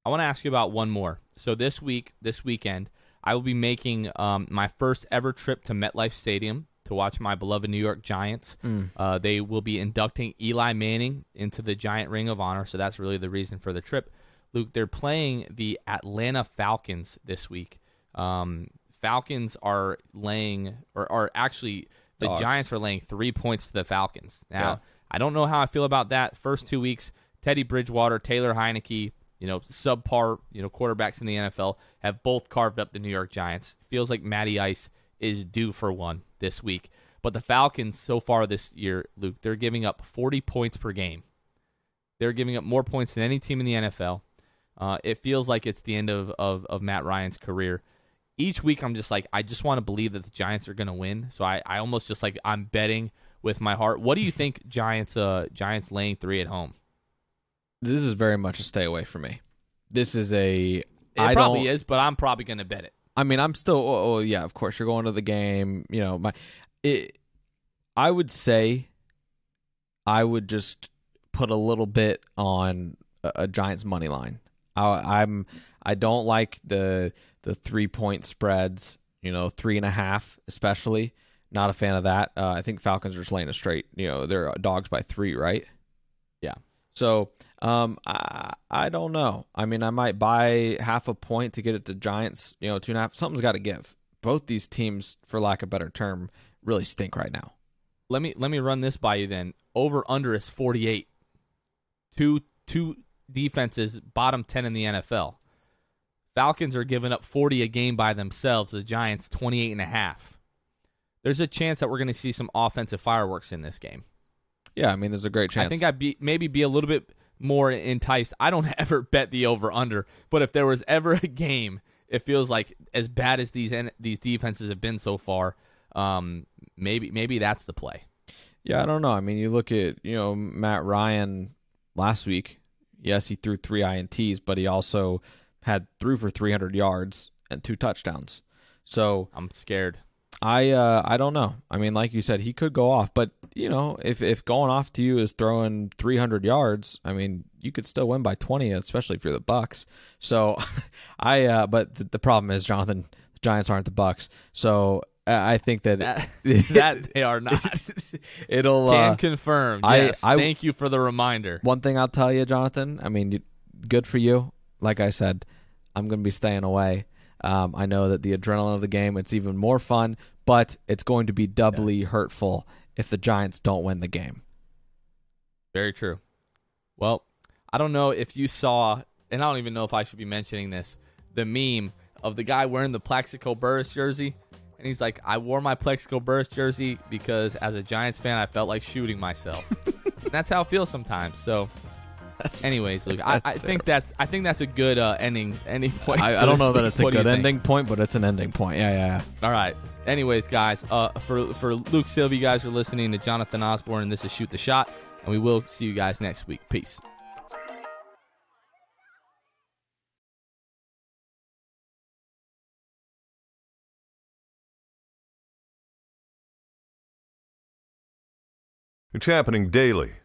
I want to ask you about one more. So this week, this weekend, I will be making um, my first ever trip to MetLife Stadium to watch my beloved New York Giants. Mm. Uh, they will be inducting Eli Manning into the Giant Ring of Honor, so that's really the reason for the trip. Luke, they're playing the Atlanta Falcons this week. Um, Falcons are laying, or are actually the Dogs. Giants are laying three points to the Falcons. Now. I don't know how I feel about that. First two weeks, Teddy Bridgewater, Taylor Heinicke, you know, subpar, you know, quarterbacks in the NFL have both carved up the New York Giants. Feels like Matty Ice is due for one this week. But the Falcons so far this year, Luke, they're giving up 40 points per game. They're giving up more points than any team in the NFL. Uh, it feels like it's the end of, of, of Matt Ryan's career. Each week, I'm just like, I just want to believe that the Giants are going to win. So I, I almost just like, I'm betting with my heart. What do you think [LAUGHS] Giants uh Giants laying three at home? This is very much a stay away from me. This is a. It I probably is, but I'm probably going to bet it. I mean, I'm still. Oh, oh, yeah, of course, you're going to the game. You know, my. It, I would say. I would just put a little bit on a, a Giants money line. I, I'm. I don't like the the three point spreads. You know, three and a half, especially. Not a fan of that. Uh, I think Falcons are just laying a straight. You know, they're dogs by three, right? Yeah. So um, I I don't know. I mean, I might buy half a point to get it to Giants. You know, two and a half. Something's got to give. Both these teams, for lack of a better term, really stink right now. Let me let me run this by you then. Over under is 48. Two two defenses bottom 10 in the NFL. Falcons are giving up 40 a game by themselves. The Giants 28 and a half. There's a chance that we're going to see some offensive fireworks in this game. Yeah, I mean, there's a great chance. I think I'd be maybe be a little bit more enticed. I don't [LAUGHS] ever bet the over under, but if there was ever a game, it feels like as bad as these these defenses have been so far, um, maybe maybe that's the play. Yeah, I don't know. I mean, you look at you know Matt Ryan last week. Yes, he threw three ints, but he also had threw for 300 yards and two touchdowns. So I'm scared. I uh, I don't know. I mean, like you said, he could go off, but you know, if if going off to you is throwing 300 yards, I mean, you could still win by 20, especially if you're the Bucks. So, [LAUGHS] I uh, but the, the problem is, Jonathan, the Giants aren't the Bucks. So I think that that, [LAUGHS] [LAUGHS] that they are not. It'll can uh, confirm. Yes. I, I, thank you for the reminder. One thing I'll tell you, Jonathan. I mean, good for you. Like I said, I'm going to be staying away. Um, I know that the adrenaline of the game, it's even more fun, but it's going to be doubly yeah. hurtful if the Giants don't win the game. Very true. Well, I don't know if you saw, and I don't even know if I should be mentioning this, the meme of the guy wearing the Plaxico Burress jersey. And he's like, I wore my Plaxico Burress jersey because as a Giants fan, I felt like shooting myself. [LAUGHS] that's how it feels sometimes. So that's, Anyways, look, I, I think that's I think that's a good uh, ending ending point. I, I don't know that it's a good ending point, but it's an ending point. Yeah, yeah, yeah. All right. Anyways, guys, uh, for for Luke Sylvia, you guys are listening to Jonathan Osborne, and this is Shoot the Shot, and we will see you guys next week. Peace. It's happening daily.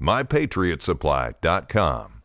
mypatriotsupply.com.